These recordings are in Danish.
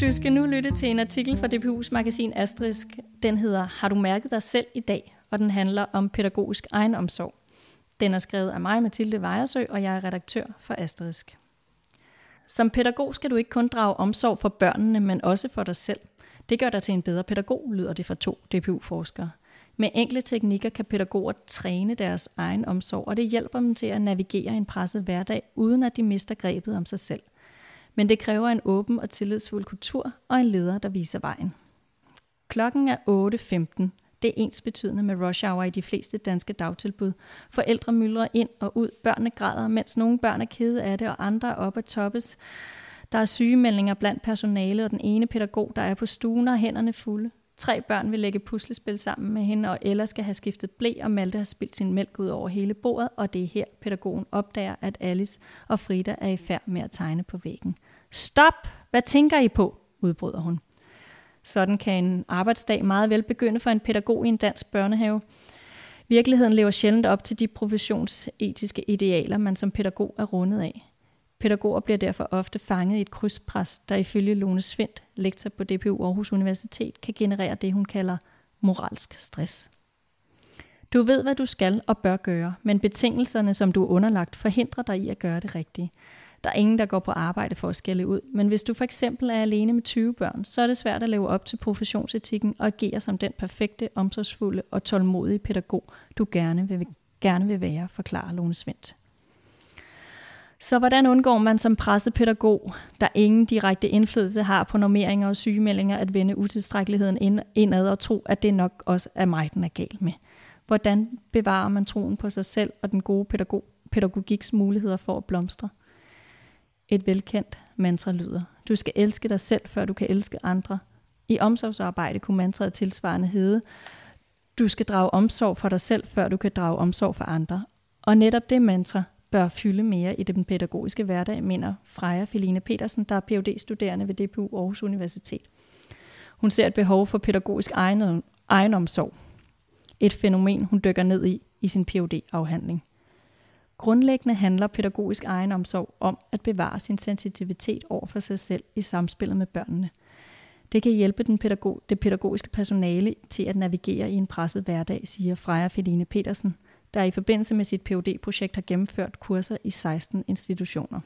Du skal nu lytte til en artikel fra DPU's magasin Asterisk. Den hedder Har du mærket dig selv i dag? Og den handler om pædagogisk egenomsorg. Den er skrevet af mig, Mathilde Vejersø, og jeg er redaktør for Asterisk. Som pædagog skal du ikke kun drage omsorg for børnene, men også for dig selv. Det gør dig til en bedre pædagog, lyder det fra to DPU-forskere. Med enkle teknikker kan pædagoger træne deres egen omsorg, og det hjælper dem til at navigere en presset hverdag, uden at de mister grebet om sig selv. Men det kræver en åben og tillidsfuld kultur og en leder, der viser vejen. Klokken er 8.15. Det er ens betydende med rush hour i de fleste danske dagtilbud. Forældre myldrer ind og ud, børnene græder, mens nogle børn er kede af det, og andre er oppe at toppes. Der er sygemeldinger blandt personalet, og den ene pædagog, der er på stuen, har hænderne fulde. Tre børn vil lægge puslespil sammen med hende, og Ella skal have skiftet blæ, og Malte har spildt sin mælk ud over hele bordet, og det er her, pædagogen opdager, at Alice og Frida er i færd med at tegne på væggen. Stop! Hvad tænker I på? udbryder hun. Sådan kan en arbejdsdag meget vel begynde for en pædagog i en dansk børnehave. Virkeligheden lever sjældent op til de professionsetiske idealer, man som pædagog er rundet af. Pædagoger bliver derfor ofte fanget i et krydspres, der ifølge Lone Svendt, lektor på DPU Aarhus Universitet, kan generere det, hun kalder moralsk stress. Du ved, hvad du skal og bør gøre, men betingelserne, som du er underlagt, forhindrer dig i at gøre det rigtige. Der er ingen, der går på arbejde for at skælde ud, men hvis du for eksempel er alene med 20 børn, så er det svært at leve op til professionsetikken og agere som den perfekte, omsorgsfulde og tålmodige pædagog, du gerne vil, gerne vil være, forklarer Lone Svendt. Så hvordan undgår man som presset pædagog, der ingen direkte indflydelse har på normeringer og sygemeldinger, at vende utilstrækkeligheden indad og tro, at det nok også er mig, den er gal med? Hvordan bevarer man troen på sig selv og den gode pædagog, pædagogiks muligheder for at blomstre? Et velkendt mantra lyder, du skal elske dig selv, før du kan elske andre. I omsorgsarbejde kunne mantraet tilsvarende hedde, du skal drage omsorg for dig selv, før du kan drage omsorg for andre. Og netop det mantra bør fylde mere i den pædagogiske hverdag, mener Freja Feline Petersen, der er phd studerende ved DPU Aarhus Universitet. Hun ser et behov for pædagogisk egen, egenomsorg. Et fænomen, hun dykker ned i i sin phd afhandling Grundlæggende handler pædagogisk egenomsorg om at bevare sin sensitivitet over for sig selv i samspillet med børnene. Det kan hjælpe den pædagog, det pædagogiske personale til at navigere i en presset hverdag, siger Freja Feline Petersen, der i forbindelse med sit phd projekt har gennemført kurser i 16 institutioner.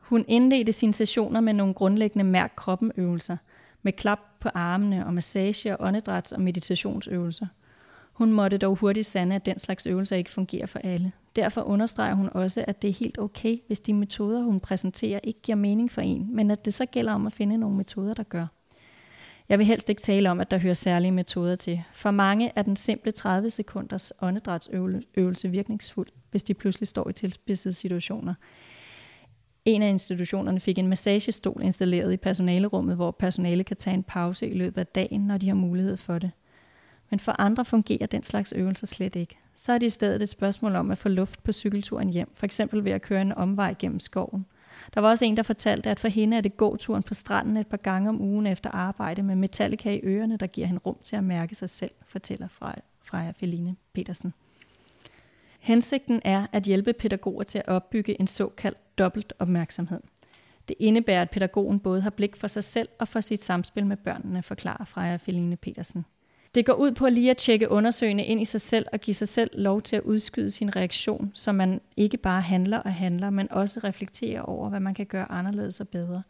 Hun indledte sine sessioner med nogle grundlæggende mærk kroppen øvelser, med klap på armene og massage og åndedræts- og meditationsøvelser. Hun måtte dog hurtigt sande, at den slags øvelser ikke fungerer for alle. Derfor understreger hun også, at det er helt okay, hvis de metoder, hun præsenterer, ikke giver mening for en, men at det så gælder om at finde nogle metoder, der gør. Jeg vil helst ikke tale om, at der hører særlige metoder til. For mange er den simple 30 sekunders åndedrætsøvelse virkningsfuld, hvis de pludselig står i tilspidsede situationer. En af institutionerne fik en massagestol installeret i personalerummet, hvor personale kan tage en pause i løbet af dagen, når de har mulighed for det. Men for andre fungerer den slags øvelser slet ikke. Så er det i stedet et spørgsmål om at få luft på cykelturen hjem, for eksempel ved at køre en omvej gennem skoven. Der var også en, der fortalte, at for hende er det gåturen på stranden et par gange om ugen efter arbejde med Metallica i ørerne, der giver hende rum til at mærke sig selv, fortæller Freja Feline Petersen. Hensigten er at hjælpe pædagoger til at opbygge en såkaldt dobbelt opmærksomhed. Det indebærer, at pædagogen både har blik for sig selv og for sit samspil med børnene, forklarer Freja Feline Petersen. Det går ud på lige at tjekke undersøgende ind i sig selv og give sig selv lov til at udskyde sin reaktion, så man ikke bare handler og handler, men også reflekterer over, hvad man kan gøre anderledes og bedre.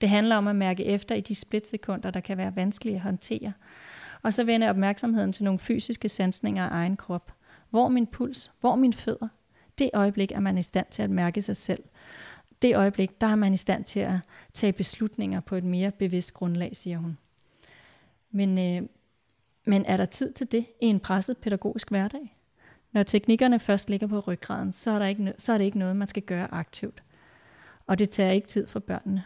Det handler om at mærke efter i de splitsekunder, der kan være vanskelige at håndtere. Og så vende opmærksomheden til nogle fysiske sansninger af egen krop. Hvor min puls? Hvor min fødder? Det øjeblik er man i stand til at mærke sig selv. Det øjeblik, der er man i stand til at tage beslutninger på et mere bevidst grundlag, siger hun. Men øh, men er der tid til det i en presset pædagogisk hverdag? Når teknikkerne først ligger på ryggraden, så er, der ikke, så er det ikke noget, man skal gøre aktivt. Og det tager ikke tid for børnene.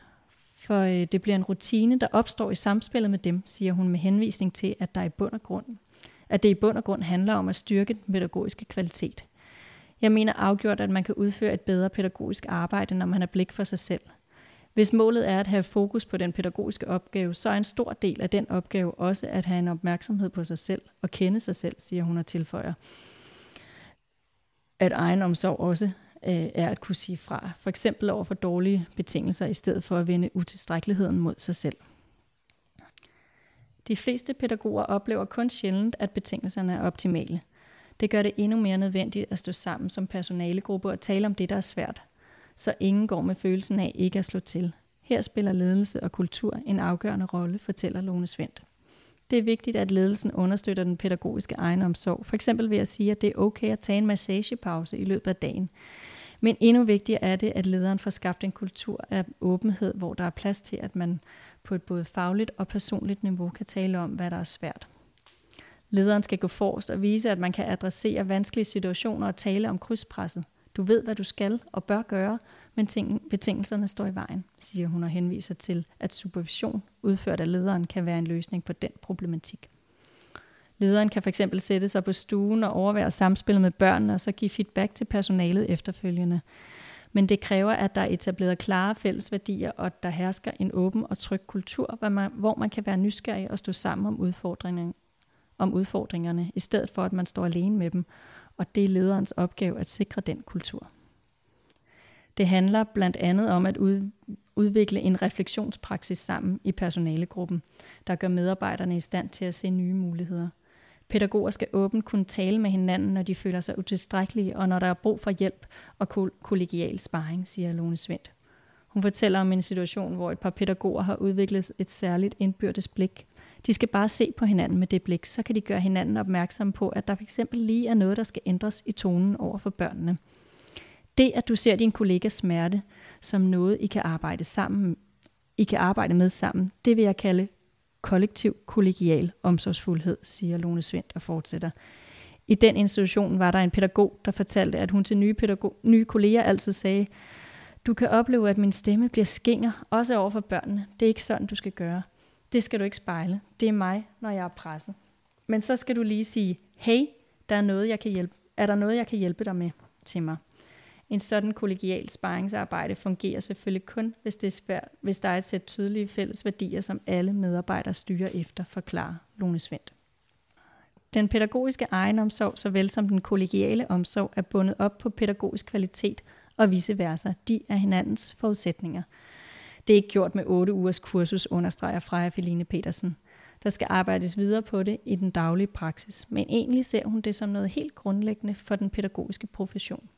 For øh, det bliver en rutine, der opstår i samspillet med dem, siger hun med henvisning til, at der i bund og grund, at det i bund og grund handler om at styrke den pædagogiske kvalitet. Jeg mener afgjort, at man kan udføre et bedre pædagogisk arbejde, når man har blik for sig selv – hvis målet er at have fokus på den pædagogiske opgave, så er en stor del af den opgave også at have en opmærksomhed på sig selv og kende sig selv, siger hun og tilføjer. At egen omsorg også øh, er at kunne sige fra. For eksempel over for dårlige betingelser, i stedet for at vende utilstrækkeligheden mod sig selv. De fleste pædagoger oplever kun sjældent, at betingelserne er optimale. Det gør det endnu mere nødvendigt at stå sammen som personalegruppe og tale om det, der er svært, så ingen går med følelsen af ikke at slå til. Her spiller ledelse og kultur en afgørende rolle, fortæller Lone Svendt. Det er vigtigt, at ledelsen understøtter den pædagogiske egenomsorg, for eksempel ved at sige, at det er okay at tage en massagepause i løbet af dagen. Men endnu vigtigere er det, at lederen får skabt en kultur af åbenhed, hvor der er plads til, at man på et både fagligt og personligt niveau kan tale om, hvad der er svært. Lederen skal gå forrest og vise, at man kan adressere vanskelige situationer og tale om krydspresset. Du ved, hvad du skal og bør gøre, men ting, betingelserne står i vejen, siger hun og henviser til, at supervision udført af lederen kan være en løsning på den problematik. Lederen kan fx sætte sig på stuen og overvære samspillet med børnene, og så give feedback til personalet efterfølgende. Men det kræver, at der er etableret klare fælles værdier, og at der hersker en åben og tryg kultur, hvor man, hvor man kan være nysgerrig og stå sammen om udfordringerne, om udfordringerne, i stedet for at man står alene med dem. Og det er lederens opgave at sikre den kultur. Det handler blandt andet om at udvikle en refleksionspraksis sammen i personalegruppen, der gør medarbejderne i stand til at se nye muligheder. Pædagoger skal åbent kunne tale med hinanden, når de føler sig utilstrækkelige, og når der er brug for hjælp og kollegial sparring, siger Lone Svendt. Hun fortæller om en situation, hvor et par pædagoger har udviklet et særligt indbyrdes blik. De skal bare se på hinanden med det blik, så kan de gøre hinanden opmærksom på, at der fx lige er noget, der skal ændres i tonen over for børnene. Det, at du ser din kollegas smerte som noget, I kan arbejde sammen, I kan arbejde med sammen, det vil jeg kalde kollektiv kollegial omsorgsfuldhed, siger Lone Svendt og fortsætter. I den institution var der en pædagog, der fortalte, at hun til nye, pædagog, nye kolleger altid sagde, du kan opleve, at min stemme bliver skinger, også over for børnene. Det er ikke sådan, du skal gøre. Det skal du ikke spejle. Det er mig, når jeg er presset. Men så skal du lige sige, hey, der er, noget, jeg kan hjælpe, er der noget, jeg kan hjælpe dig med til mig? En sådan kollegial sparringsarbejde fungerer selvfølgelig kun, hvis, det er svært, hvis der er et sæt tydelige fælles værdier, som alle medarbejdere styrer efter, forklarer Lone Svendt. Den pædagogiske egenomsorg, såvel som den kollegiale omsorg, er bundet op på pædagogisk kvalitet og vice versa. De er hinandens forudsætninger. Det er ikke gjort med otte ugers kursus, understreger Freja Feline Petersen. Der skal arbejdes videre på det i den daglige praksis, men egentlig ser hun det som noget helt grundlæggende for den pædagogiske profession.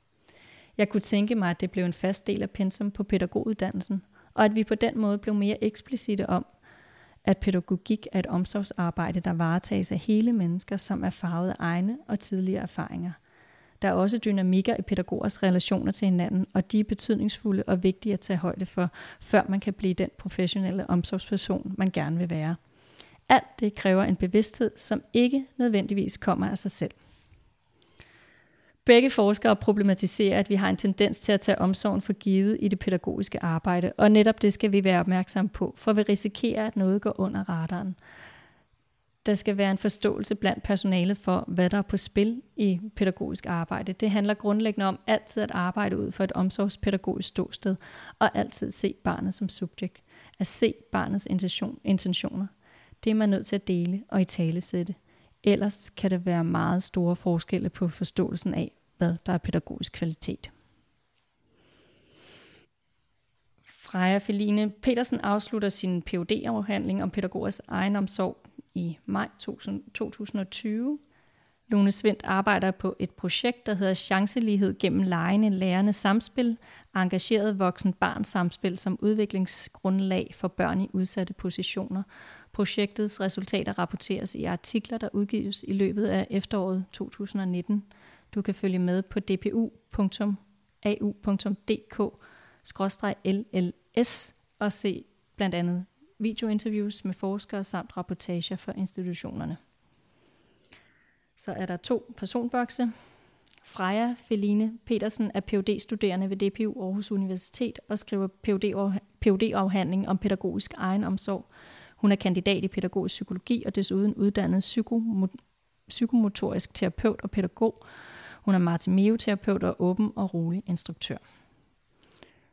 Jeg kunne tænke mig, at det blev en fast del af pensum på pædagoguddannelsen, og at vi på den måde blev mere eksplicite om, at pædagogik er et omsorgsarbejde, der varetages af hele mennesker, som er farvet af egne og tidligere erfaringer. Der er også dynamikker i pædagogers relationer til hinanden, og de er betydningsfulde og vigtige at tage højde for, før man kan blive den professionelle omsorgsperson, man gerne vil være. Alt det kræver en bevidsthed, som ikke nødvendigvis kommer af sig selv. Begge forskere problematiserer, at vi har en tendens til at tage omsorgen for givet i det pædagogiske arbejde, og netop det skal vi være opmærksom på, for vi risikerer, at noget går under radaren. Der skal være en forståelse blandt personalet for, hvad der er på spil i pædagogisk arbejde. Det handler grundlæggende om altid at arbejde ud for et omsorgspædagogisk ståsted, og altid se barnet som subjekt. At se barnets intention, intentioner. Det er man nødt til at dele og i tale sætte. Ellers kan der være meget store forskelle på forståelsen af, hvad der er pædagogisk kvalitet. Freja Feline Petersen afslutter sin phd afhandling om pædagogers egenomsorg i maj 2020. Lone Svendt arbejder på et projekt, der hedder Chancelighed gennem lejende lærende samspil, engageret voksen-barn samspil som udviklingsgrundlag for børn i udsatte positioner. Projektets resultater rapporteres i artikler, der udgives i løbet af efteråret 2019. Du kan følge med på dpu.au.dk-lls og se blandt andet videointerviews med forskere samt rapportager for institutionerne. Så er der to personbokse. Freja Feline Petersen er phd studerende ved DPU Aarhus Universitet og skriver phd afhandling om pædagogisk egenomsorg. Hun er kandidat i pædagogisk psykologi og desuden uddannet psykomotorisk terapeut og pædagog, hun er Martimeo-terapeut og åben og rolig instruktør.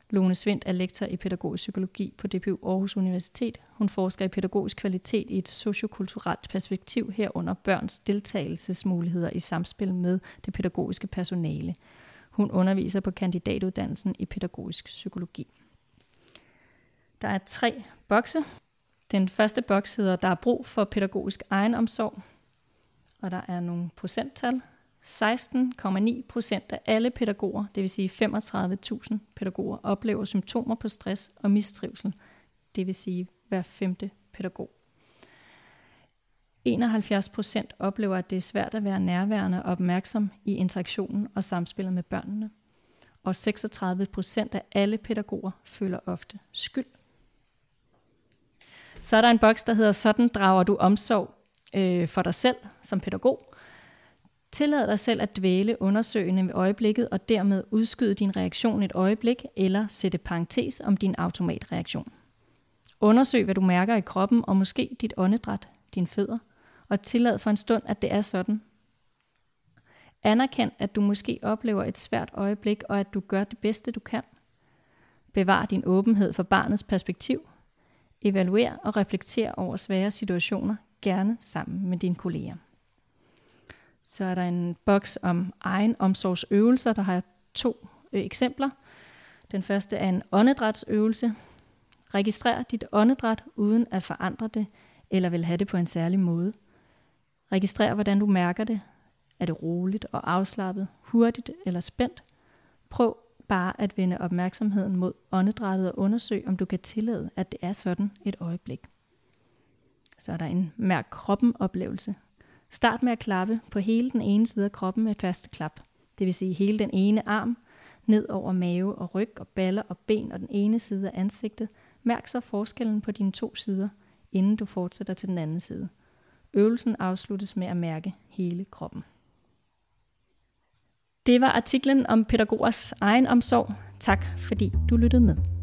Lone Svendt er lektor i pædagogisk psykologi på DPU Aarhus Universitet. Hun forsker i pædagogisk kvalitet i et sociokulturelt perspektiv herunder børns deltagelsesmuligheder i samspil med det pædagogiske personale. Hun underviser på kandidatuddannelsen i pædagogisk psykologi. Der er tre bokse. Den første boks hedder, der er brug for pædagogisk egenomsorg, og der er nogle procenttal. 16,9 procent af alle pædagoger, det vil sige 35.000 pædagoger, oplever symptomer på stress og mistrivsel, det vil sige hver femte pædagog. 71 procent oplever, at det er svært at være nærværende og opmærksom i interaktionen og samspillet med børnene. Og 36 procent af alle pædagoger føler ofte skyld. Så er der en boks, der hedder, sådan drager du omsorg øh, for dig selv som pædagog. Tillad dig selv at dvæle undersøgende ved øjeblikket og dermed udskyde din reaktion et øjeblik eller sætte parentes om din automatreaktion. Undersøg, hvad du mærker i kroppen og måske dit åndedræt, dine fødder, og tillad for en stund, at det er sådan. Anerkend, at du måske oplever et svært øjeblik, og at du gør det bedste, du kan. Bevar din åbenhed for barnets perspektiv. Evaluer og reflekter over svære situationer, gerne sammen med dine kolleger. Så er der en boks om egen omsorgsøvelser, der har to øh, eksempler. Den første er en åndedrætsøvelse. Registrer dit åndedræt uden at forandre det, eller vil have det på en særlig måde. Registrer, hvordan du mærker det. Er det roligt og afslappet, hurtigt eller spændt? Prøv bare at vende opmærksomheden mod åndedrættet og undersøg, om du kan tillade, at det er sådan et øjeblik. Så er der en mærk kroppen oplevelse. Start med at klappe på hele den ene side af kroppen med faste klap. Det vil sige hele den ene arm, ned over mave og ryg og baller og ben og den ene side af ansigtet. Mærk så forskellen på dine to sider, inden du fortsætter til den anden side. Øvelsen afsluttes med at mærke hele kroppen. Det var artiklen om pædagogers egen omsorg. Tak fordi du lyttede med.